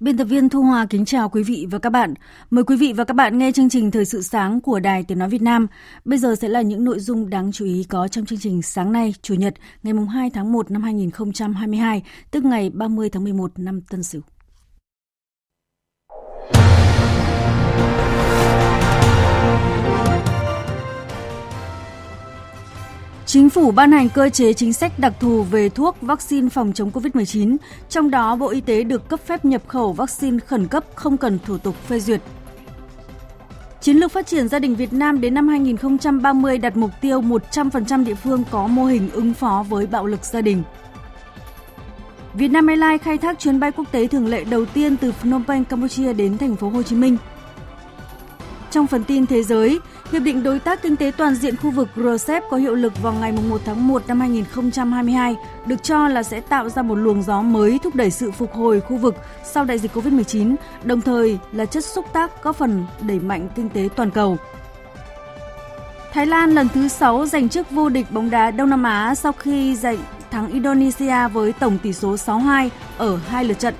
Biên tập viên Thu Hòa kính chào quý vị và các bạn. Mời quý vị và các bạn nghe chương trình Thời sự sáng của Đài Tiếng Nói Việt Nam. Bây giờ sẽ là những nội dung đáng chú ý có trong chương trình sáng nay, Chủ nhật, ngày 2 tháng 1 năm 2022, tức ngày 30 tháng 11 năm Tân Sửu. Chính phủ ban hành cơ chế chính sách đặc thù về thuốc, vaccine phòng chống COVID-19, trong đó Bộ Y tế được cấp phép nhập khẩu vaccine khẩn cấp không cần thủ tục phê duyệt. Chiến lược phát triển gia đình Việt Nam đến năm 2030 đặt mục tiêu 100% địa phương có mô hình ứng phó với bạo lực gia đình. Việt Nam Airlines khai thác chuyến bay quốc tế thường lệ đầu tiên từ Phnom Penh, Campuchia đến thành phố Hồ Chí Minh. Trong phần tin thế giới, Hiệp định Đối tác Kinh tế Toàn diện khu vực RCEP có hiệu lực vào ngày 1 tháng 1 năm 2022, được cho là sẽ tạo ra một luồng gió mới thúc đẩy sự phục hồi khu vực sau đại dịch COVID-19, đồng thời là chất xúc tác có phần đẩy mạnh kinh tế toàn cầu. Thái Lan lần thứ 6 giành chức vô địch bóng đá Đông Nam Á sau khi giành thắng Indonesia với tổng tỷ số 6-2 ở hai lượt trận.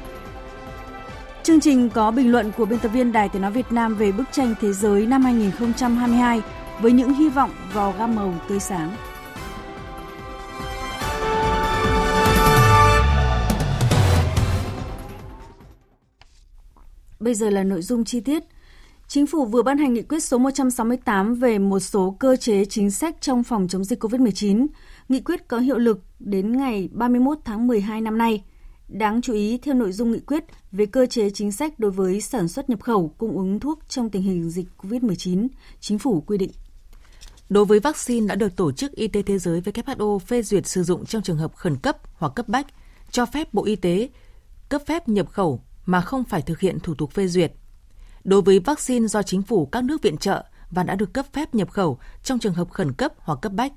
Chương trình có bình luận của biên tập viên Đài Tiếng Nói Việt Nam về bức tranh thế giới năm 2022 với những hy vọng vào gam màu tươi sáng. Bây giờ là nội dung chi tiết. Chính phủ vừa ban hành nghị quyết số 168 về một số cơ chế chính sách trong phòng chống dịch COVID-19. Nghị quyết có hiệu lực đến ngày 31 tháng 12 năm nay. Đáng chú ý theo nội dung nghị quyết về cơ chế chính sách đối với sản xuất nhập khẩu cung ứng thuốc trong tình hình dịch COVID-19, chính phủ quy định. Đối với vaccine đã được Tổ chức Y tế Thế giới WHO phê duyệt sử dụng trong trường hợp khẩn cấp hoặc cấp bách, cho phép Bộ Y tế cấp phép nhập khẩu mà không phải thực hiện thủ tục phê duyệt. Đối với vaccine do chính phủ các nước viện trợ và đã được cấp phép nhập khẩu trong trường hợp khẩn cấp hoặc cấp bách,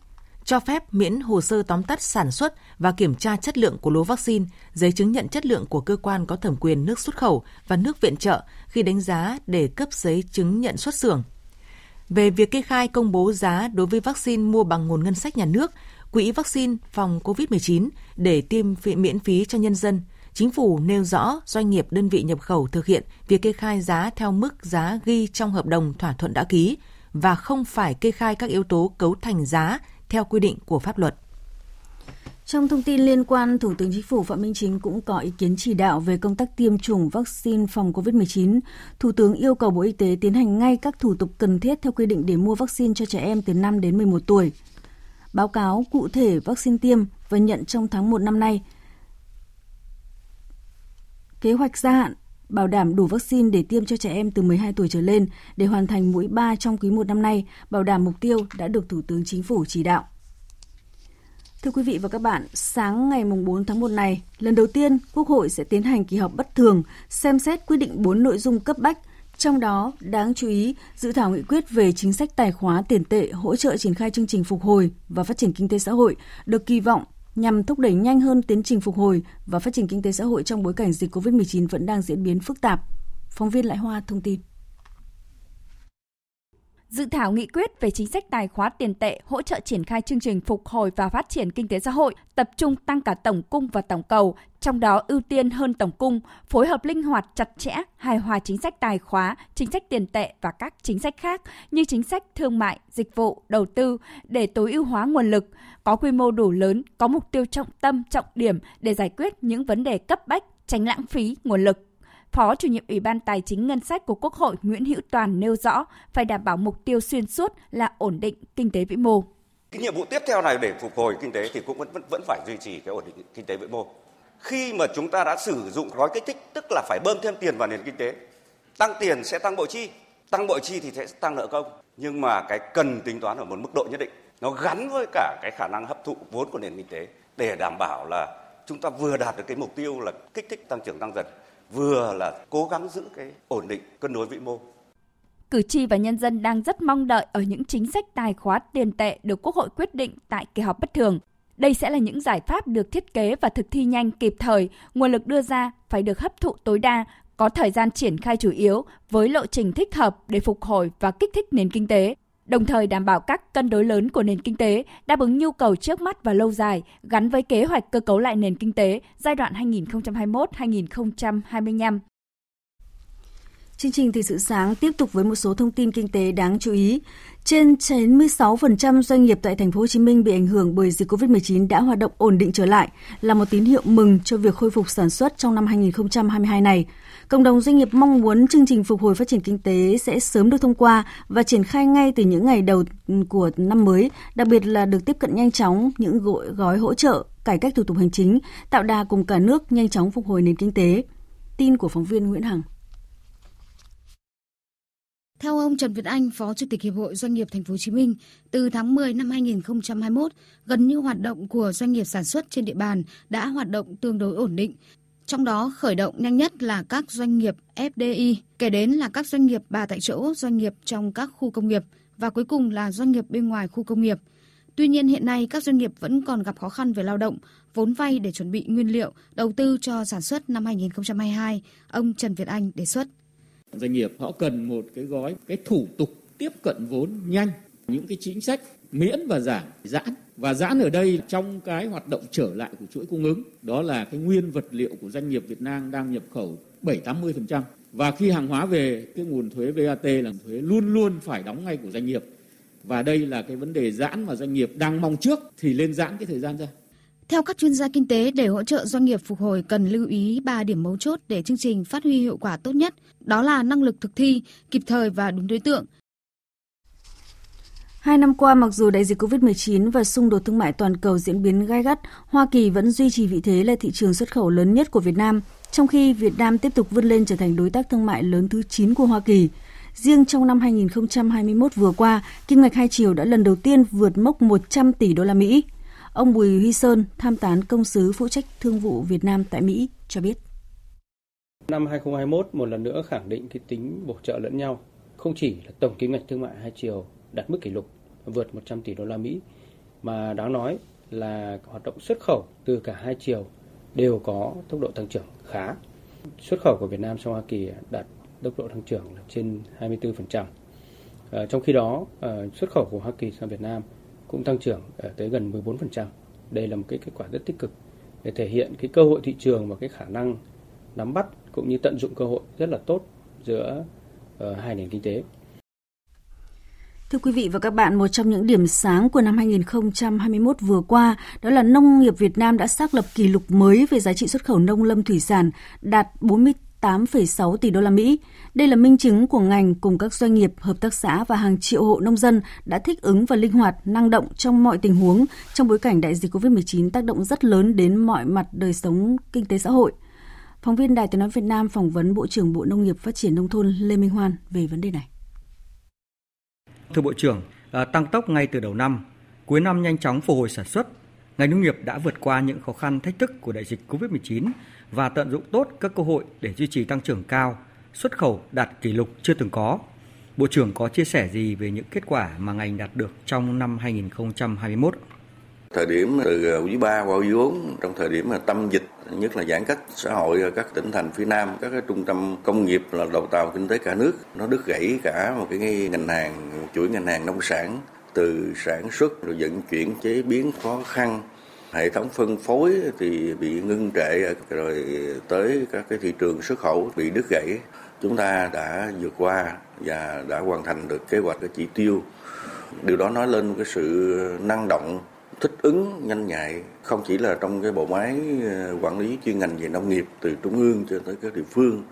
cho phép miễn hồ sơ tóm tắt sản xuất và kiểm tra chất lượng của lô vaccine, giấy chứng nhận chất lượng của cơ quan có thẩm quyền nước xuất khẩu và nước viện trợ khi đánh giá để cấp giấy chứng nhận xuất xưởng. Về việc kê khai công bố giá đối với vaccine mua bằng nguồn ngân sách nhà nước, quỹ vaccine phòng COVID-19 để tiêm miễn phí cho nhân dân, chính phủ nêu rõ doanh nghiệp đơn vị nhập khẩu thực hiện việc kê khai giá theo mức giá ghi trong hợp đồng thỏa thuận đã ký và không phải kê khai các yếu tố cấu thành giá theo quy định của pháp luật. Trong thông tin liên quan, Thủ tướng Chính phủ Phạm Minh Chính cũng có ý kiến chỉ đạo về công tác tiêm chủng vaccine phòng COVID-19. Thủ tướng yêu cầu Bộ Y tế tiến hành ngay các thủ tục cần thiết theo quy định để mua vaccine cho trẻ em từ 5 đến 11 tuổi. Báo cáo cụ thể vaccine tiêm và nhận trong tháng 1 năm nay. Kế hoạch gia hạn bảo đảm đủ vaccine để tiêm cho trẻ em từ 12 tuổi trở lên để hoàn thành mũi 3 trong quý 1 năm nay, bảo đảm mục tiêu đã được Thủ tướng Chính phủ chỉ đạo. Thưa quý vị và các bạn, sáng ngày 4 tháng 1 này, lần đầu tiên Quốc hội sẽ tiến hành kỳ họp bất thường, xem xét quyết định 4 nội dung cấp bách, trong đó đáng chú ý dự thảo nghị quyết về chính sách tài khóa tiền tệ hỗ trợ triển khai chương trình phục hồi và phát triển kinh tế xã hội được kỳ vọng nhằm thúc đẩy nhanh hơn tiến trình phục hồi và phát triển kinh tế xã hội trong bối cảnh dịch COVID-19 vẫn đang diễn biến phức tạp. Phóng viên Lại Hoa thông tin. Dự thảo nghị quyết về chính sách tài khóa tiền tệ hỗ trợ triển khai chương trình phục hồi và phát triển kinh tế xã hội, tập trung tăng cả tổng cung và tổng cầu, trong đó ưu tiên hơn tổng cung, phối hợp linh hoạt chặt chẽ, hài hòa chính sách tài khóa, chính sách tiền tệ và các chính sách khác như chính sách thương mại, dịch vụ, đầu tư để tối ưu hóa nguồn lực, có quy mô đủ lớn, có mục tiêu trọng tâm, trọng điểm để giải quyết những vấn đề cấp bách, tránh lãng phí nguồn lực. Phó chủ nhiệm Ủy ban Tài chính Ngân sách của Quốc hội Nguyễn Hữu Toàn nêu rõ phải đảm bảo mục tiêu xuyên suốt là ổn định kinh tế vĩ mô. Cái nhiệm vụ tiếp theo này để phục hồi kinh tế thì cũng vẫn vẫn, vẫn phải duy trì cái ổn định kinh tế vĩ mô. Khi mà chúng ta đã sử dụng gói kích thích tức là phải bơm thêm tiền vào nền kinh tế. Tăng tiền sẽ tăng bộ chi, tăng bộ chi thì sẽ tăng nợ công. Nhưng mà cái cần tính toán ở một mức độ nhất định. Nó gắn với cả cái khả năng hấp thụ vốn của nền kinh tế để đảm bảo là chúng ta vừa đạt được cái mục tiêu là kích thích tăng trưởng tăng dần, vừa là cố gắng giữ cái ổn định cân đối vĩ mô. Cử tri và nhân dân đang rất mong đợi ở những chính sách tài khóa tiền tệ được Quốc hội quyết định tại kỳ họp bất thường. Đây sẽ là những giải pháp được thiết kế và thực thi nhanh kịp thời, nguồn lực đưa ra phải được hấp thụ tối đa, có thời gian triển khai chủ yếu với lộ trình thích hợp để phục hồi và kích thích nền kinh tế đồng thời đảm bảo các cân đối lớn của nền kinh tế, đáp ứng nhu cầu trước mắt và lâu dài gắn với kế hoạch cơ cấu lại nền kinh tế giai đoạn 2021-2025. Chương trình Thời sự sáng tiếp tục với một số thông tin kinh tế đáng chú ý. Trên 96% doanh nghiệp tại thành phố Hồ Chí Minh bị ảnh hưởng bởi dịch Covid-19 đã hoạt động ổn định trở lại, là một tín hiệu mừng cho việc khôi phục sản xuất trong năm 2022 này. Cộng đồng doanh nghiệp mong muốn chương trình phục hồi phát triển kinh tế sẽ sớm được thông qua và triển khai ngay từ những ngày đầu của năm mới, đặc biệt là được tiếp cận nhanh chóng những gói, gói hỗ trợ, cải cách thủ tục hành chính, tạo đà cùng cả nước nhanh chóng phục hồi nền kinh tế. Tin của phóng viên Nguyễn Hằng. Theo ông Trần Việt Anh, Phó Chủ tịch Hiệp hội Doanh nghiệp Thành phố Hồ Chí Minh, từ tháng 10 năm 2021, gần như hoạt động của doanh nghiệp sản xuất trên địa bàn đã hoạt động tương đối ổn định. Trong đó khởi động nhanh nhất là các doanh nghiệp FDI, kể đến là các doanh nghiệp bà tại chỗ, doanh nghiệp trong các khu công nghiệp và cuối cùng là doanh nghiệp bên ngoài khu công nghiệp. Tuy nhiên hiện nay các doanh nghiệp vẫn còn gặp khó khăn về lao động, vốn vay để chuẩn bị nguyên liệu, đầu tư cho sản xuất năm 2022, ông Trần Việt Anh đề xuất. Doanh nghiệp họ cần một cái gói, cái thủ tục tiếp cận vốn nhanh, những cái chính sách miễn và giảm, giãn và giãn ở đây trong cái hoạt động trở lại của chuỗi cung ứng, đó là cái nguyên vật liệu của doanh nghiệp Việt Nam đang nhập khẩu 7-80%. Và khi hàng hóa về, cái nguồn thuế VAT là thuế luôn luôn phải đóng ngay của doanh nghiệp. Và đây là cái vấn đề giãn mà doanh nghiệp đang mong trước thì lên giãn cái thời gian ra. Theo các chuyên gia kinh tế, để hỗ trợ doanh nghiệp phục hồi cần lưu ý 3 điểm mấu chốt để chương trình phát huy hiệu quả tốt nhất. Đó là năng lực thực thi, kịp thời và đúng đối tượng, Hai năm qua, mặc dù đại dịch COVID-19 và xung đột thương mại toàn cầu diễn biến gai gắt, Hoa Kỳ vẫn duy trì vị thế là thị trường xuất khẩu lớn nhất của Việt Nam, trong khi Việt Nam tiếp tục vươn lên trở thành đối tác thương mại lớn thứ 9 của Hoa Kỳ. Riêng trong năm 2021 vừa qua, kim ngạch hai chiều đã lần đầu tiên vượt mốc 100 tỷ đô la Mỹ. Ông Bùi Huy Sơn, tham tán công sứ phụ trách thương vụ Việt Nam tại Mỹ, cho biết. Năm 2021 một lần nữa khẳng định cái tính bổ trợ lẫn nhau, không chỉ là tổng kim ngạch thương mại hai chiều đạt mức kỷ lục vượt 100 tỷ đô la Mỹ mà đáng nói là hoạt động xuất khẩu từ cả hai chiều đều có tốc độ tăng trưởng khá. Xuất khẩu của Việt Nam sang Hoa Kỳ đạt tốc độ tăng trưởng là trên 24%. À, ờ, trong khi đó, à, xuất khẩu của Hoa Kỳ sang Việt Nam cũng tăng trưởng à, tới gần 14%. Đây là một cái kết quả rất tích cực để thể hiện cái cơ hội thị trường và cái khả năng nắm bắt cũng như tận dụng cơ hội rất là tốt giữa uh, hai nền kinh tế. Thưa quý vị và các bạn, một trong những điểm sáng của năm 2021 vừa qua đó là nông nghiệp Việt Nam đã xác lập kỷ lục mới về giá trị xuất khẩu nông lâm thủy sản đạt 48,6 tỷ đô la Mỹ. Đây là minh chứng của ngành cùng các doanh nghiệp, hợp tác xã và hàng triệu hộ nông dân đã thích ứng và linh hoạt, năng động trong mọi tình huống trong bối cảnh đại dịch COVID-19 tác động rất lớn đến mọi mặt đời sống kinh tế xã hội. Phóng viên Đài Tiếng nói Việt Nam phỏng vấn Bộ trưởng Bộ Nông nghiệp Phát triển nông thôn Lê Minh Hoan về vấn đề này. Thưa Bộ trưởng, à, tăng tốc ngay từ đầu năm, cuối năm nhanh chóng phục hồi sản xuất, ngành nông nghiệp đã vượt qua những khó khăn thách thức của đại dịch COVID-19 và tận dụng tốt các cơ hội để duy trì tăng trưởng cao, xuất khẩu đạt kỷ lục chưa từng có. Bộ trưởng có chia sẻ gì về những kết quả mà ngành đạt được trong năm 2021? Thời điểm từ ờ, quý 3 qua quý 4, trong thời điểm mà tâm dịch, nhất là giãn cách xã hội ở các tỉnh thành phía Nam, các cái trung tâm công nghiệp là đầu tàu kinh tế cả nước, nó đứt gãy cả một cái ngành hàng, chuỗi ngành hàng nông sản, từ sản xuất rồi vận chuyển chế biến khó khăn. Hệ thống phân phối thì bị ngưng trệ rồi tới các cái thị trường xuất khẩu bị đứt gãy. Chúng ta đã vượt qua và đã hoàn thành được kế hoạch cái chỉ tiêu. Điều đó nói lên cái sự năng động thích ứng nhanh nhạy, không chỉ là trong cái bộ máy ờ, quản lý chuyên ngành về nông nghiệp từ trung ương cho tới các địa phương,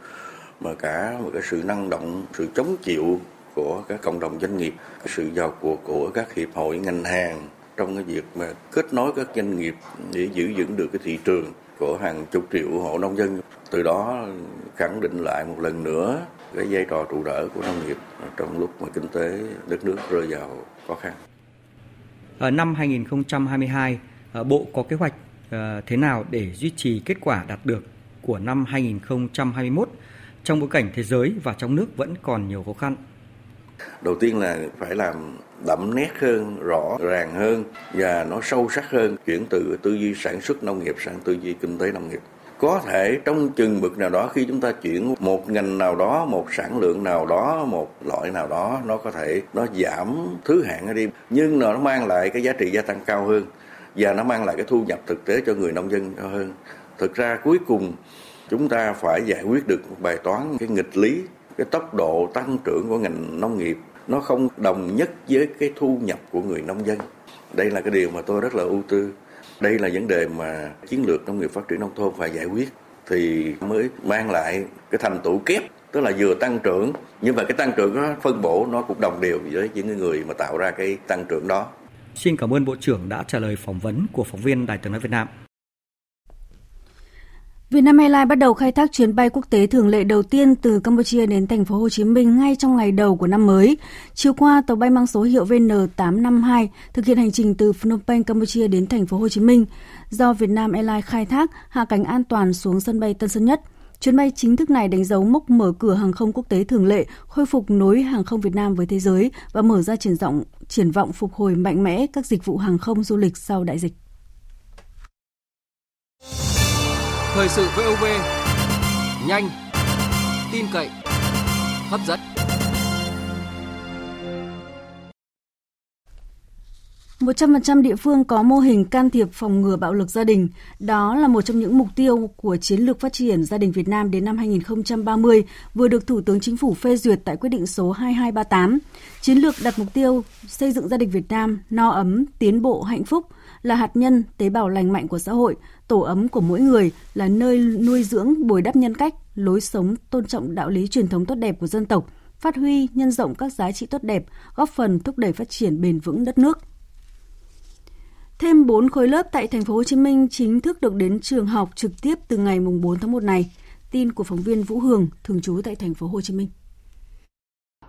mà cả một cái sự năng động, sự chống chịu của các cộng đồng doanh nghiệp, sự vào cuộc của các hiệp hội ngành hàng trong cái việc mà kết nối các doanh nghiệp để giữ vững được cái thị trường của hàng chục triệu hộ nông dân. Từ đó khẳng định lại một lần nữa cái vai trò trụ đỡ của nông nghiệp trong lúc mà kinh tế đất nước rơi vào khó khăn. Ờ, năm 2022, ờ, Bộ có kế hoạch ờ, thế nào để duy trì kết quả đạt được của năm 2021 trong bối cảnh thế giới và trong nước vẫn còn nhiều khó khăn? Đầu tiên là phải làm đậm nét hơn, rõ ràng hơn và nó sâu sắc hơn, chuyển từ tư duy sản xuất nông nghiệp sang tư duy kinh tế nông nghiệp. Có thể trong chừng mực nào đó khi chúng ta chuyển một ngành nào đó, một sản lượng nào đó, một loại nào đó, nó có thể nó giảm thứ hạng đi, nhưng nó mang lại cái giá trị gia tăng cao hơn và nó mang lại cái thu nhập thực tế cho người nông dân cao hơn. Thực ra cuối cùng chúng ta phải giải quyết được một bài toán cái nghịch lý cái tốc độ tăng trưởng của ngành nông nghiệp nó không đồng nhất với cái thu nhập của người nông dân. Đây là cái điều mà tôi rất là ưu tư đây là vấn đề mà chiến lược nông nghiệp phát triển nông thôn phải giải quyết, thì mới mang lại cái thành tựu kép, tức là vừa tăng trưởng nhưng mà cái tăng trưởng nó phân bổ, nó cũng đồng đều với những người mà tạo ra cái tăng trưởng đó. Xin cảm ơn Bộ trưởng đã trả lời phỏng vấn của phóng viên Đài tiếng nói Việt Nam. Vietnam Airlines bắt đầu khai thác chuyến bay quốc tế thường lệ đầu tiên từ Campuchia đến thành phố Hồ Chí Minh ngay trong ngày đầu của năm mới. Chiều qua, tàu bay mang số hiệu VN852 thực hiện hành trình từ Phnom Penh, Campuchia đến thành phố Hồ Chí Minh. Do Vietnam Airlines khai thác, hạ cánh an toàn xuống sân bay Tân Sơn Nhất. Chuyến bay chính thức này đánh dấu mốc mở cửa hàng không quốc tế thường lệ, khôi phục nối hàng không Việt Nam với thế giới và mở ra triển vọng triển vọng phục hồi mạnh mẽ các dịch vụ hàng không du lịch sau đại dịch. Thời sự VOV nhanh, tin cậy, hấp dẫn. Một trăm phần trăm địa phương có mô hình can thiệp phòng ngừa bạo lực gia đình. Đó là một trong những mục tiêu của Chiến lược Phát triển Gia đình Việt Nam đến năm 2030 vừa được Thủ tướng Chính phủ phê duyệt tại quyết định số 2238. Chiến lược đặt mục tiêu xây dựng gia đình Việt Nam no ấm, tiến bộ, hạnh phúc – là hạt nhân, tế bào lành mạnh của xã hội, tổ ấm của mỗi người, là nơi nuôi dưỡng, bồi đắp nhân cách, lối sống, tôn trọng đạo lý truyền thống tốt đẹp của dân tộc, phát huy, nhân rộng các giá trị tốt đẹp, góp phần thúc đẩy phát triển bền vững đất nước. Thêm 4 khối lớp tại thành phố Hồ Chí Minh chính thức được đến trường học trực tiếp từ ngày 4 tháng 1 này. Tin của phóng viên Vũ Hường, thường trú tại thành phố Hồ Chí Minh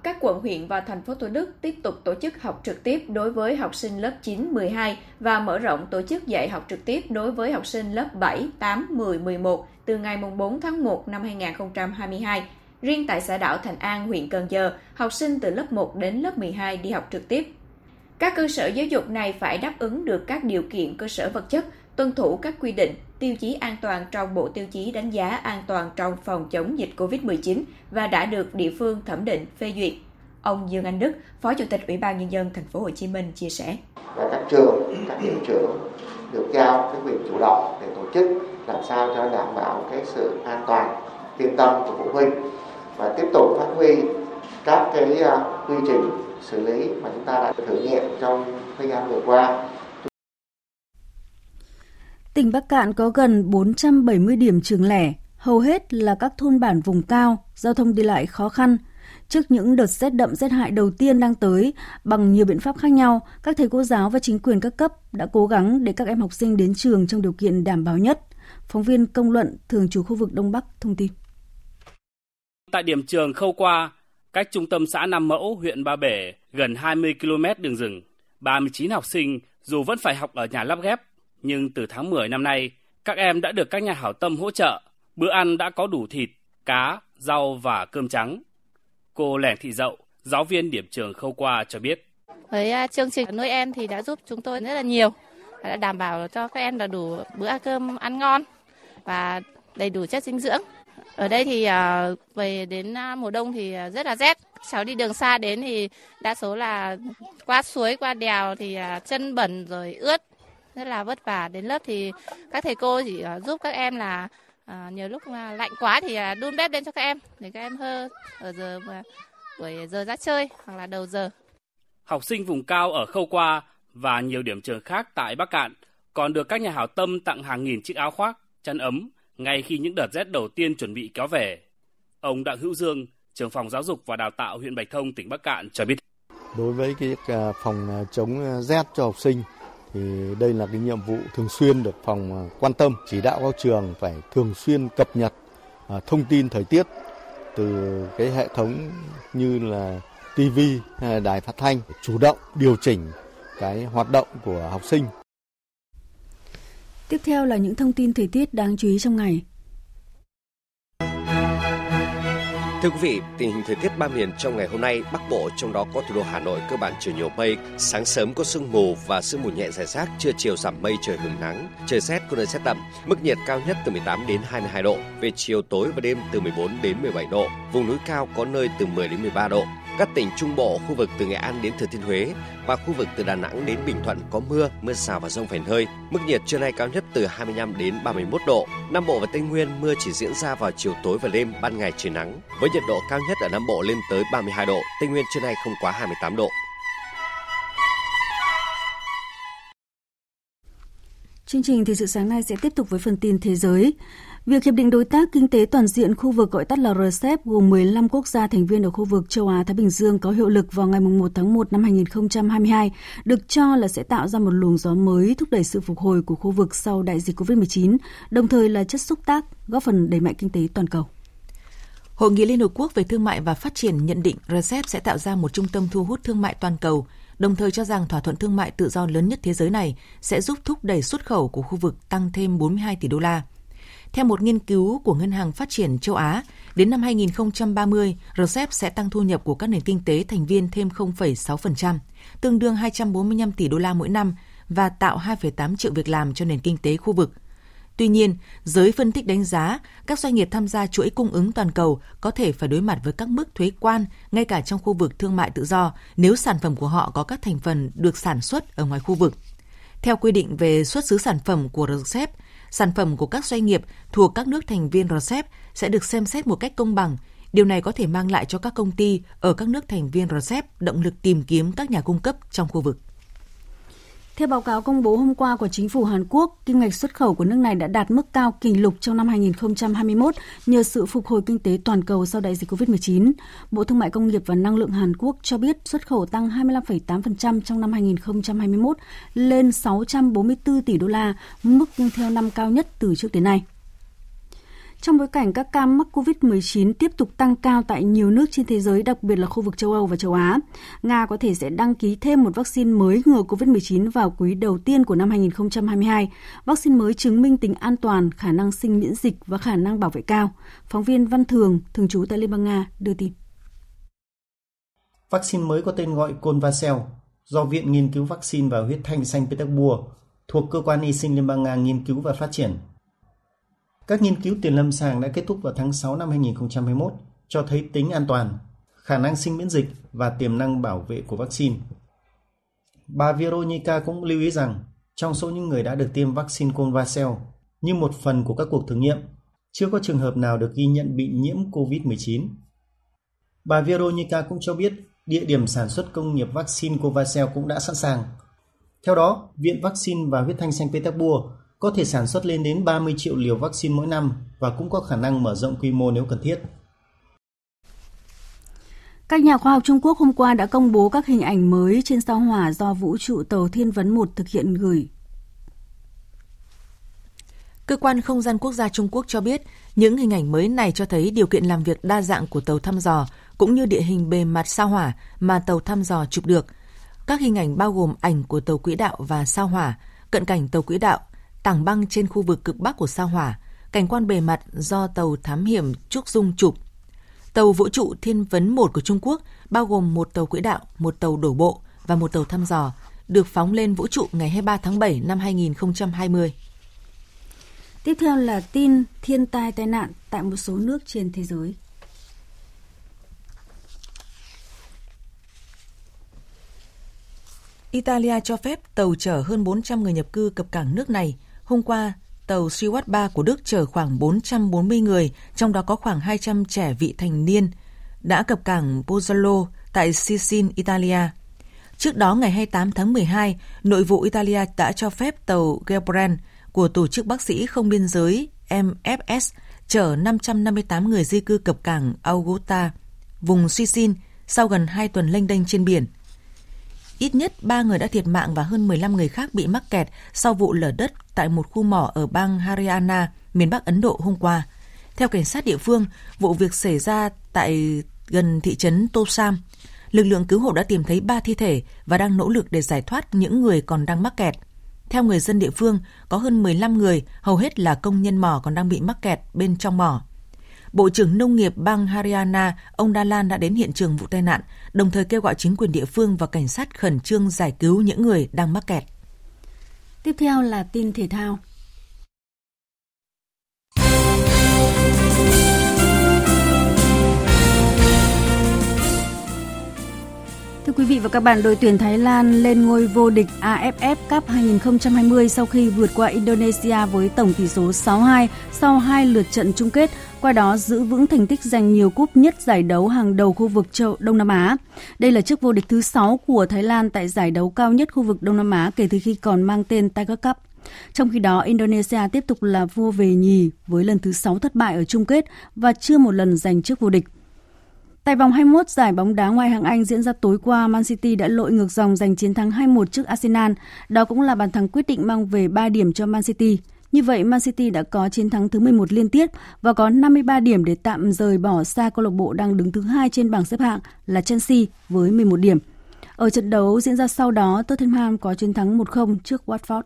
các quận huyện và thành phố Thủ Đức tiếp tục tổ chức học trực tiếp đối với học sinh lớp 9, 12 và mở rộng tổ chức dạy học trực tiếp đối với học sinh lớp 7, 8, 10, 11 từ ngày 4 tháng 1 năm 2022. Riêng tại xã đảo Thành An, huyện Cần Giờ, học sinh từ lớp 1 đến lớp 12 đi học trực tiếp. Các cơ sở giáo dục này phải đáp ứng được các điều kiện cơ sở vật chất, tuân thủ các quy định, tiêu chí an toàn trong Bộ Tiêu chí đánh giá an toàn trong phòng chống dịch COVID-19 và đã được địa phương thẩm định phê duyệt. Ông Dương Anh Đức, Phó Chủ tịch Ủy ban nhân dân thành phố Hồ Chí Minh chia sẻ. Và các trường, các hiệu trưởng được giao cái quyền chủ động để tổ chức làm sao cho đảm bảo cái sự an toàn, yên tâm của phụ huynh và tiếp tục phát huy các cái à, quy trình xử lý mà chúng ta đã thử nghiệm trong thời gian vừa qua Tỉnh Bắc Cạn có gần 470 điểm trường lẻ, hầu hết là các thôn bản vùng cao, giao thông đi lại khó khăn. Trước những đợt rét đậm rét hại đầu tiên đang tới, bằng nhiều biện pháp khác nhau, các thầy cô giáo và chính quyền các cấp đã cố gắng để các em học sinh đến trường trong điều kiện đảm bảo nhất. Phóng viên công luận thường trú khu vực Đông Bắc thông tin. Tại điểm trường Khâu Qua, cách trung tâm xã Nam Mẫu, huyện Ba Bể, gần 20 km đường rừng, 39 học sinh dù vẫn phải học ở nhà lắp ghép nhưng từ tháng 10 năm nay, các em đã được các nhà hảo tâm hỗ trợ. Bữa ăn đã có đủ thịt, cá, rau và cơm trắng. Cô Lẻng Thị Dậu, giáo viên điểm trường Khâu Qua cho biết. Với à, chương trình nuôi em thì đã giúp chúng tôi rất là nhiều, đã đảm bảo cho các em là đủ bữa cơm ăn ngon và đầy đủ chất dinh dưỡng. Ở đây thì à, về đến à, mùa đông thì rất là rét. Cháu đi đường xa đến thì đa số là qua suối, qua đèo thì chân bẩn rồi ướt rất là vất vả đến lớp thì các thầy cô chỉ ờ, giúp các em là à, nhiều lúc mà lạnh quá thì à, đun bếp lên cho các em để các em hơ ở giờ mà buổi giờ ra chơi hoặc là đầu giờ. Học sinh vùng cao ở Khâu Qua và nhiều điểm trường khác tại Bắc Cạn còn được các nhà hảo tâm tặng hàng nghìn chiếc áo khoác, chăn ấm ngay khi những đợt rét đầu tiên chuẩn bị kéo về. Ông Đặng Hữu Dương, trưởng phòng giáo dục và đào tạo huyện Bạch Thông, tỉnh Bắc Cạn cho biết. Đối với cái phòng chống rét cho học sinh thì đây là cái nhiệm vụ thường xuyên được phòng à, quan tâm, chỉ đạo các trường phải thường xuyên cập nhật à, thông tin thời tiết từ cái hệ thống như là TV hay là đài phát thanh chủ động điều chỉnh cái hoạt động của học sinh. Tiếp theo là những thông tin thời tiết đáng chú ý trong ngày. Thưa quý vị, tình hình thời tiết ba miền trong ngày hôm nay, Bắc Bộ trong đó có thủ đô Hà Nội cơ bản trời nhiều mây, sáng sớm có sương mù và sương mù nhẹ rải rác, trưa chiều giảm mây trời hứng nắng, trời rét có nơi rét đậm, mức nhiệt cao nhất từ 18 đến 22 độ, về chiều tối và đêm từ 14 đến 17 độ, vùng núi cao có nơi từ 10 đến 13 độ. Các tỉnh Trung Bộ, khu vực từ Nghệ An đến Thừa Thiên Huế và khu vực từ Đà Nẵng đến Bình Thuận có mưa, mưa rào và rông vài nơi. Mức nhiệt trưa nay cao nhất từ 25 đến 31 độ. Nam Bộ và Tây Nguyên mưa chỉ diễn ra vào chiều tối và đêm, ban ngày trời nắng. Với nhiệt độ cao nhất ở Nam Bộ lên tới 32 độ, Tây Nguyên trưa nay không quá 28 độ. Chương trình Thời sự sáng nay sẽ tiếp tục với phần tin thế giới. Việc Hiệp định Đối tác Kinh tế Toàn diện khu vực gọi tắt là RCEP gồm 15 quốc gia thành viên ở khu vực châu Á-Thái Bình Dương có hiệu lực vào ngày 1 tháng 1 năm 2022, được cho là sẽ tạo ra một luồng gió mới thúc đẩy sự phục hồi của khu vực sau đại dịch COVID-19, đồng thời là chất xúc tác, góp phần đẩy mạnh kinh tế toàn cầu. Hội nghị Liên Hợp Quốc về Thương mại và Phát triển nhận định RCEP sẽ tạo ra một trung tâm thu hút thương mại toàn cầu, đồng thời cho rằng thỏa thuận thương mại tự do lớn nhất thế giới này sẽ giúp thúc đẩy xuất khẩu của khu vực tăng thêm 42 tỷ đô la. Theo một nghiên cứu của Ngân hàng Phát triển châu Á, đến năm 2030, RCEP sẽ tăng thu nhập của các nền kinh tế thành viên thêm 0,6%, tương đương 245 tỷ đô la mỗi năm và tạo 2,8 triệu việc làm cho nền kinh tế khu vực. Tuy nhiên, giới phân tích đánh giá các doanh nghiệp tham gia chuỗi cung ứng toàn cầu có thể phải đối mặt với các mức thuế quan ngay cả trong khu vực thương mại tự do nếu sản phẩm của họ có các thành phần được sản xuất ở ngoài khu vực. Theo quy định về xuất xứ sản phẩm của RCEP, sản phẩm của các doanh nghiệp thuộc các nước thành viên RCEP sẽ được xem xét một cách công bằng. Điều này có thể mang lại cho các công ty ở các nước thành viên RCEP động lực tìm kiếm các nhà cung cấp trong khu vực. Theo báo cáo công bố hôm qua của chính phủ Hàn Quốc, kim ngạch xuất khẩu của nước này đã đạt mức cao kỷ lục trong năm 2021 nhờ sự phục hồi kinh tế toàn cầu sau đại dịch COVID-19. Bộ Thương mại Công nghiệp và Năng lượng Hàn Quốc cho biết xuất khẩu tăng 25,8% trong năm 2021 lên 644 tỷ đô la, mức theo năm cao nhất từ trước đến nay. Trong bối cảnh các ca mắc COVID-19 tiếp tục tăng cao tại nhiều nước trên thế giới, đặc biệt là khu vực châu Âu và châu Á, Nga có thể sẽ đăng ký thêm một vaccine mới ngừa COVID-19 vào quý đầu tiên của năm 2022. Vaccine mới chứng minh tính an toàn, khả năng sinh miễn dịch và khả năng bảo vệ cao. Phóng viên Văn Thường, thường trú tại Liên bang Nga, đưa tin. Vaccine mới có tên gọi Convacel do Viện Nghiên cứu Vaccine và Huyết thanh Saint Petersburg thuộc Cơ quan Y sinh Liên bang Nga nghiên cứu và phát triển các nghiên cứu tiền lâm sàng đã kết thúc vào tháng 6 năm 2021 cho thấy tính an toàn, khả năng sinh miễn dịch và tiềm năng bảo vệ của vaccine. Bà Veronica cũng lưu ý rằng trong số những người đã được tiêm vaccine Convacel, như một phần của các cuộc thử nghiệm, chưa có trường hợp nào được ghi nhận bị nhiễm COVID-19. Bà Veronica cũng cho biết địa điểm sản xuất công nghiệp vaccine Covaxel cũng đã sẵn sàng. Theo đó, Viện Vaccine và Huyết thanh Saint Petersburg có thể sản xuất lên đến 30 triệu liều vaccine mỗi năm và cũng có khả năng mở rộng quy mô nếu cần thiết. Các nhà khoa học Trung Quốc hôm qua đã công bố các hình ảnh mới trên sao hỏa do vũ trụ tàu Thiên Vấn 1 thực hiện gửi. Cơ quan không gian quốc gia Trung Quốc cho biết, những hình ảnh mới này cho thấy điều kiện làm việc đa dạng của tàu thăm dò, cũng như địa hình bề mặt sao hỏa mà tàu thăm dò chụp được. Các hình ảnh bao gồm ảnh của tàu quỹ đạo và sao hỏa, cận cảnh tàu quỹ đạo, tảng băng trên khu vực cực bắc của sao hỏa, cảnh quan bề mặt do tàu thám hiểm Trúc Dung chụp. Tàu vũ trụ Thiên Vấn 1 của Trung Quốc bao gồm một tàu quỹ đạo, một tàu đổ bộ và một tàu thăm dò, được phóng lên vũ trụ ngày 23 tháng 7 năm 2020. Tiếp theo là tin thiên tai tai nạn tại một số nước trên thế giới. Italia cho phép tàu chở hơn 400 người nhập cư cập cảng nước này Hôm qua, tàu Siwat 3 của Đức chở khoảng 440 người, trong đó có khoảng 200 trẻ vị thành niên, đã cập cảng Pozzolo tại Sicin, Italia. Trước đó, ngày 28 tháng 12, nội vụ Italia đã cho phép tàu Gebrand của Tổ chức Bác sĩ Không Biên giới MFS chở 558 người di cư cập cảng Augusta, vùng Sicin, sau gần 2 tuần lênh đênh trên biển ít nhất 3 người đã thiệt mạng và hơn 15 người khác bị mắc kẹt sau vụ lở đất tại một khu mỏ ở bang Haryana, miền Bắc Ấn Độ hôm qua. Theo cảnh sát địa phương, vụ việc xảy ra tại gần thị trấn Tosam. Lực lượng cứu hộ đã tìm thấy 3 thi thể và đang nỗ lực để giải thoát những người còn đang mắc kẹt. Theo người dân địa phương, có hơn 15 người, hầu hết là công nhân mỏ còn đang bị mắc kẹt bên trong mỏ. Bộ trưởng Nông nghiệp bang Haryana, ông Dalan đã đến hiện trường vụ tai nạn, đồng thời kêu gọi chính quyền địa phương và cảnh sát khẩn trương giải cứu những người đang mắc kẹt. Tiếp theo là tin thể thao. Thưa quý vị và các bạn, đội tuyển Thái Lan lên ngôi vô địch AFF Cup 2020 sau khi vượt qua Indonesia với tổng tỷ số 6-2 sau hai lượt trận chung kết, qua đó giữ vững thành tích giành nhiều cúp nhất giải đấu hàng đầu khu vực châu Đông Nam Á. Đây là chức vô địch thứ 6 của Thái Lan tại giải đấu cao nhất khu vực Đông Nam Á kể từ khi còn mang tên Tiger Cup. Trong khi đó, Indonesia tiếp tục là vua về nhì với lần thứ 6 thất bại ở chung kết và chưa một lần giành chức vô địch. Tại vòng 21 giải bóng đá ngoại hạng Anh diễn ra tối qua, Man City đã lội ngược dòng giành chiến thắng 2-1 trước Arsenal. Đó cũng là bàn thắng quyết định mang về 3 điểm cho Man City. Như vậy, Man City đã có chiến thắng thứ 11 liên tiếp và có 53 điểm để tạm rời bỏ xa câu lạc bộ đang đứng thứ hai trên bảng xếp hạng là Chelsea với 11 điểm. Ở trận đấu diễn ra sau đó, Tottenham có chiến thắng 1-0 trước Watford.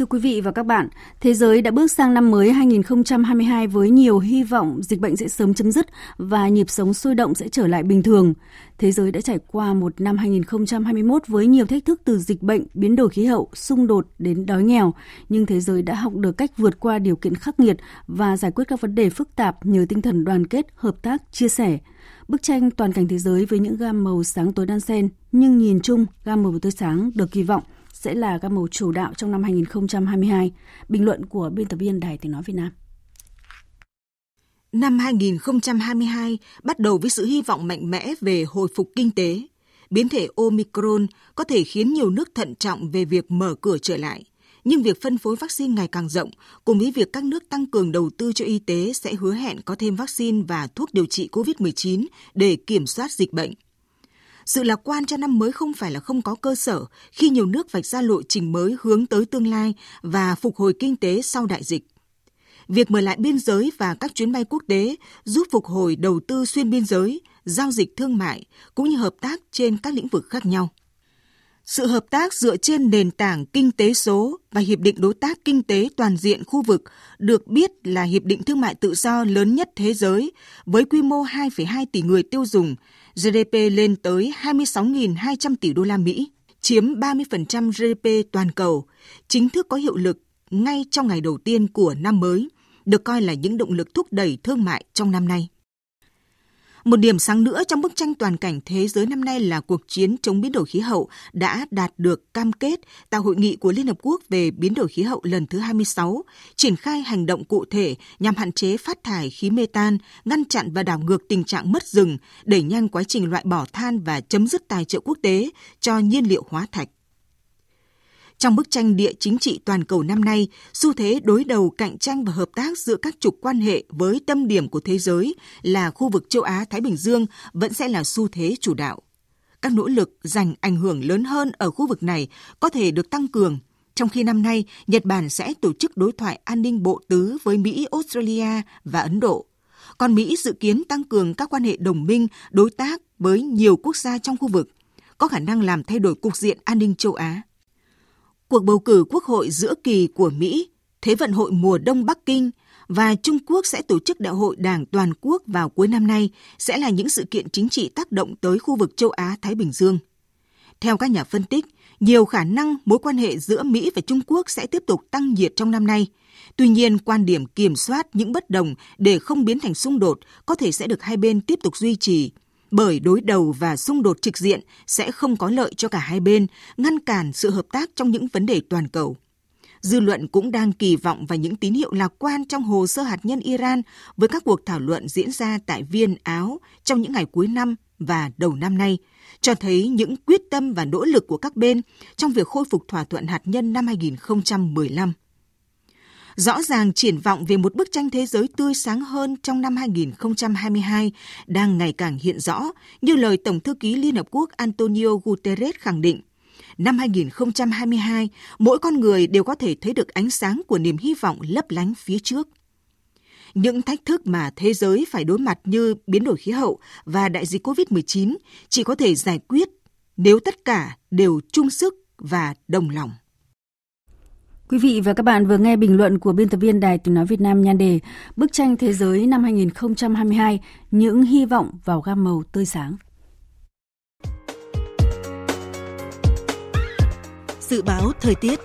Thưa quý vị và các bạn, thế giới đã bước sang năm mới 2022 với nhiều hy vọng dịch bệnh sẽ sớm chấm dứt và nhịp sống sôi động sẽ trở lại bình thường. Thế giới đã trải qua một năm 2021 với nhiều thách thức từ dịch bệnh, biến đổi khí hậu, xung đột đến đói nghèo, nhưng thế giới đã học được cách vượt qua điều kiện khắc nghiệt và giải quyết các vấn đề phức tạp nhờ tinh thần đoàn kết, hợp tác, chia sẻ. Bức tranh toàn cảnh thế giới với những gam màu sáng tối đan xen, nhưng nhìn chung gam màu tươi sáng được kỳ vọng – sẽ là các màu chủ đạo trong năm 2022. Bình luận của biên tập viên Đài Tiếng Nói Việt Nam. Năm 2022 bắt đầu với sự hy vọng mạnh mẽ về hồi phục kinh tế. Biến thể Omicron có thể khiến nhiều nước thận trọng về việc mở cửa trở lại. Nhưng việc phân phối vaccine ngày càng rộng, cùng với việc các nước tăng cường đầu tư cho y tế sẽ hứa hẹn có thêm vaccine và thuốc điều trị COVID-19 để kiểm soát dịch bệnh. Sự lạc quan cho năm mới không phải là không có cơ sở khi nhiều nước vạch ra lộ trình mới hướng tới tương lai và phục hồi kinh tế sau đại dịch. Việc mở lại biên giới và các chuyến bay quốc tế giúp phục hồi đầu tư xuyên biên giới, giao dịch thương mại cũng như hợp tác trên các lĩnh vực khác nhau. Sự hợp tác dựa trên nền tảng kinh tế số và Hiệp định Đối tác Kinh tế Toàn diện khu vực được biết là hiệp định thương mại tự do lớn nhất thế giới với quy mô 2,2 tỷ người tiêu dùng GDP lên tới 26.200 tỷ đô la Mỹ, chiếm 30% GDP toàn cầu, chính thức có hiệu lực ngay trong ngày đầu tiên của năm mới, được coi là những động lực thúc đẩy thương mại trong năm nay. Một điểm sáng nữa trong bức tranh toàn cảnh thế giới năm nay là cuộc chiến chống biến đổi khí hậu đã đạt được cam kết tại hội nghị của Liên Hợp Quốc về biến đổi khí hậu lần thứ 26, triển khai hành động cụ thể nhằm hạn chế phát thải khí mê tan, ngăn chặn và đảo ngược tình trạng mất rừng, đẩy nhanh quá trình loại bỏ than và chấm dứt tài trợ quốc tế cho nhiên liệu hóa thạch. Trong bức tranh địa chính trị toàn cầu năm nay, xu thế đối đầu cạnh tranh và hợp tác giữa các trục quan hệ với tâm điểm của thế giới là khu vực châu Á-Thái Bình Dương vẫn sẽ là xu thế chủ đạo. Các nỗ lực giành ảnh hưởng lớn hơn ở khu vực này có thể được tăng cường, trong khi năm nay Nhật Bản sẽ tổ chức đối thoại an ninh bộ tứ với Mỹ, Australia và Ấn Độ. Còn Mỹ dự kiến tăng cường các quan hệ đồng minh, đối tác với nhiều quốc gia trong khu vực, có khả năng làm thay đổi cục diện an ninh châu Á cuộc bầu cử quốc hội giữa kỳ của Mỹ, Thế vận hội mùa đông Bắc Kinh và Trung Quốc sẽ tổ chức đại hội đảng toàn quốc vào cuối năm nay sẽ là những sự kiện chính trị tác động tới khu vực châu Á-Thái Bình Dương. Theo các nhà phân tích, nhiều khả năng mối quan hệ giữa Mỹ và Trung Quốc sẽ tiếp tục tăng nhiệt trong năm nay. Tuy nhiên, quan điểm kiểm soát những bất đồng để không biến thành xung đột có thể sẽ được hai bên tiếp tục duy trì bởi đối đầu và xung đột trực diện sẽ không có lợi cho cả hai bên, ngăn cản sự hợp tác trong những vấn đề toàn cầu. Dư luận cũng đang kỳ vọng vào những tín hiệu lạc quan trong hồ sơ hạt nhân Iran với các cuộc thảo luận diễn ra tại Viên, Áo trong những ngày cuối năm và đầu năm nay, cho thấy những quyết tâm và nỗ lực của các bên trong việc khôi phục thỏa thuận hạt nhân năm 2015. Rõ ràng triển vọng về một bức tranh thế giới tươi sáng hơn trong năm 2022 đang ngày càng hiện rõ, như lời Tổng thư ký Liên Hợp Quốc Antonio Guterres khẳng định. Năm 2022, mỗi con người đều có thể thấy được ánh sáng của niềm hy vọng lấp lánh phía trước. Những thách thức mà thế giới phải đối mặt như biến đổi khí hậu và đại dịch COVID-19 chỉ có thể giải quyết nếu tất cả đều chung sức và đồng lòng. Quý vị và các bạn vừa nghe bình luận của biên tập viên Đài Tiếng Nói Việt Nam nhan đề Bức tranh thế giới năm 2022, những hy vọng vào gam màu tươi sáng. Dự báo thời tiết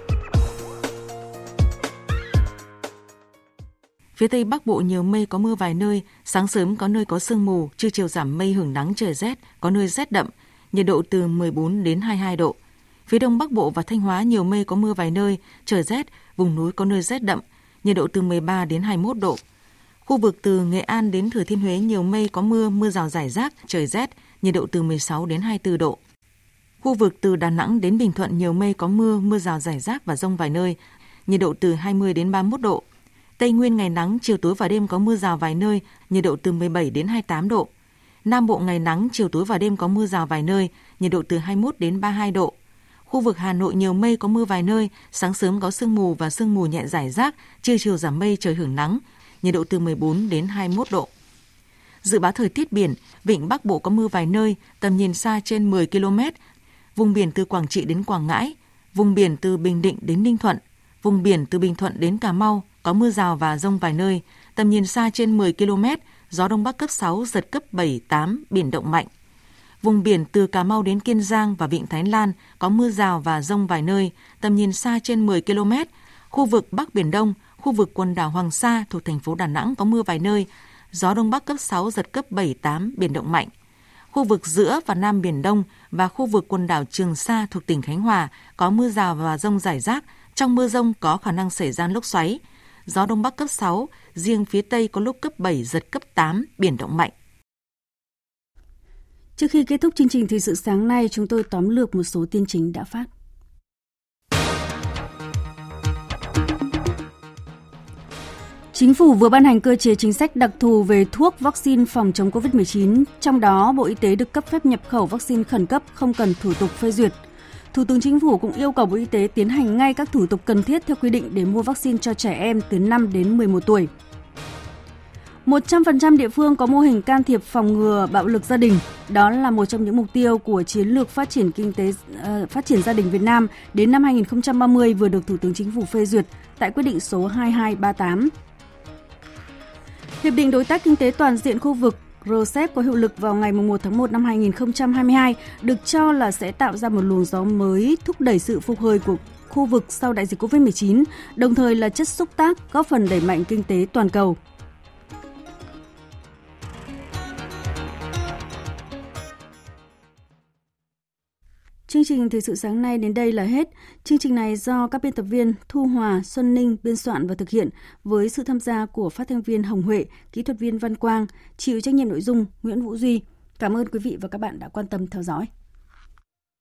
Phía Tây Bắc Bộ nhiều mây có mưa vài nơi, sáng sớm có nơi có sương mù, trưa chiều giảm mây hưởng nắng trời rét, có nơi rét đậm, nhiệt độ từ 14 đến 22 độ. Phía Đông Bắc Bộ và Thanh Hóa nhiều mây có mưa vài nơi, trời rét, vùng núi có nơi rét đậm, nhiệt độ từ 13 đến 21 độ. Khu vực từ Nghệ An đến Thừa Thiên Huế nhiều mây có mưa, mưa rào rải rác, trời rét, nhiệt độ từ 16 đến 24 độ. Khu vực từ Đà Nẵng đến Bình Thuận nhiều mây có mưa, mưa rào rải rác và rông vài nơi, nhiệt độ từ 20 đến 31 độ. Tây Nguyên ngày nắng, chiều tối và đêm có mưa rào vài nơi, nhiệt độ từ 17 đến 28 độ. Nam Bộ ngày nắng, chiều tối và đêm có mưa rào vài nơi, nhiệt độ từ 21 đến 32 độ. Khu vực Hà Nội nhiều mây có mưa vài nơi, sáng sớm có sương mù và sương mù nhẹ rải rác, trưa chiều giảm mây trời hưởng nắng, nhiệt độ từ 14 đến 21 độ. Dự báo thời tiết biển, vịnh Bắc Bộ có mưa vài nơi, tầm nhìn xa trên 10 km, vùng biển từ Quảng Trị đến Quảng Ngãi, vùng biển từ Bình Định đến Ninh Thuận, vùng biển từ Bình Thuận đến Cà Mau có mưa rào và rông vài nơi, tầm nhìn xa trên 10 km, gió đông bắc cấp 6, giật cấp 7, 8, biển động mạnh. Vùng biển từ Cà Mau đến Kiên Giang và Vịnh Thái Lan có mưa rào và rông vài nơi, tầm nhìn xa trên 10 km. Khu vực Bắc Biển Đông, khu vực quần đảo Hoàng Sa thuộc thành phố Đà Nẵng có mưa vài nơi, gió đông bắc cấp 6, giật cấp 7, 8, biển động mạnh. Khu vực giữa và Nam Biển Đông và khu vực quần đảo Trường Sa thuộc tỉnh Khánh Hòa có mưa rào và rông rải rác. Trong mưa rông có khả năng xảy ra lốc xoáy. Gió đông bắc cấp 6, riêng phía Tây có lúc cấp 7, giật cấp 8, biển động mạnh. Trước khi kết thúc chương trình thời sự sáng nay, chúng tôi tóm lược một số tin chính đã phát. Chính phủ vừa ban hành cơ chế chính sách đặc thù về thuốc vaccine phòng chống COVID-19, trong đó Bộ Y tế được cấp phép nhập khẩu vaccine khẩn cấp không cần thủ tục phê duyệt. Thủ tướng Chính phủ cũng yêu cầu Bộ Y tế tiến hành ngay các thủ tục cần thiết theo quy định để mua vaccine cho trẻ em từ 5 đến 11 tuổi. 100% địa phương có mô hình can thiệp phòng ngừa bạo lực gia đình. Đó là một trong những mục tiêu của chiến lược phát triển kinh tế uh, phát triển gia đình Việt Nam đến năm 2030 vừa được Thủ tướng Chính phủ phê duyệt tại quyết định số 2238. Hiệp định đối tác kinh tế toàn diện khu vực RCEP có hiệu lực vào ngày 1 tháng 1 năm 2022 được cho là sẽ tạo ra một luồng gió mới thúc đẩy sự phục hồi của khu vực sau đại dịch COVID-19, đồng thời là chất xúc tác góp phần đẩy mạnh kinh tế toàn cầu. Chương trình Thời sự sáng nay đến đây là hết. Chương trình này do các biên tập viên Thu Hòa, Xuân Ninh biên soạn và thực hiện với sự tham gia của phát thanh viên Hồng Huệ, kỹ thuật viên Văn Quang, chịu trách nhiệm nội dung Nguyễn Vũ Duy. Cảm ơn quý vị và các bạn đã quan tâm theo dõi.